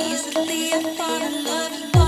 easily, I fall in love.